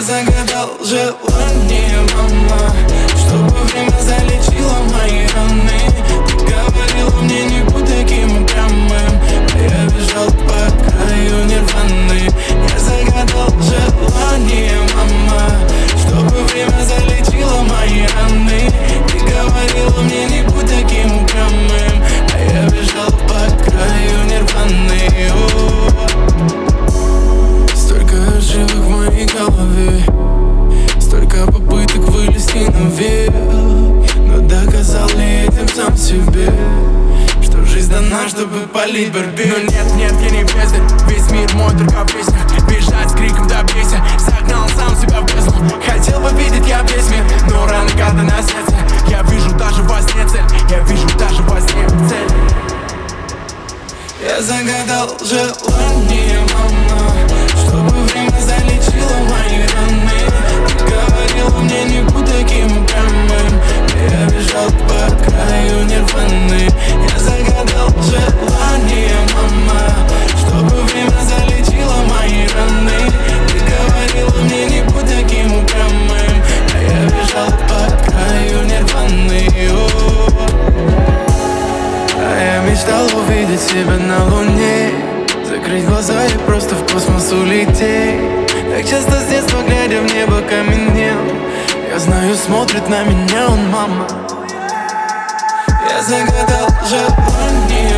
загадал желание, мама. Чтобы время залечило мои чтобы полить борьбе Но нет, нет, я не бездарь Весь мир мой, только песня Бежать с криком до песня Загнал сам себя в бездну. Хотел бы видеть я весь мир Но рано когда на сердце. Я вижу даже во сне цель. Я вижу даже во сне цель. Я загадал желание, мама. Чтобы время залечило увидеть себя на луне. Закрыть глаза и просто в космос улететь. Так часто с детства, глядя в небо, каменел. Я знаю, смотрит на меня он, мама. Я загадал желание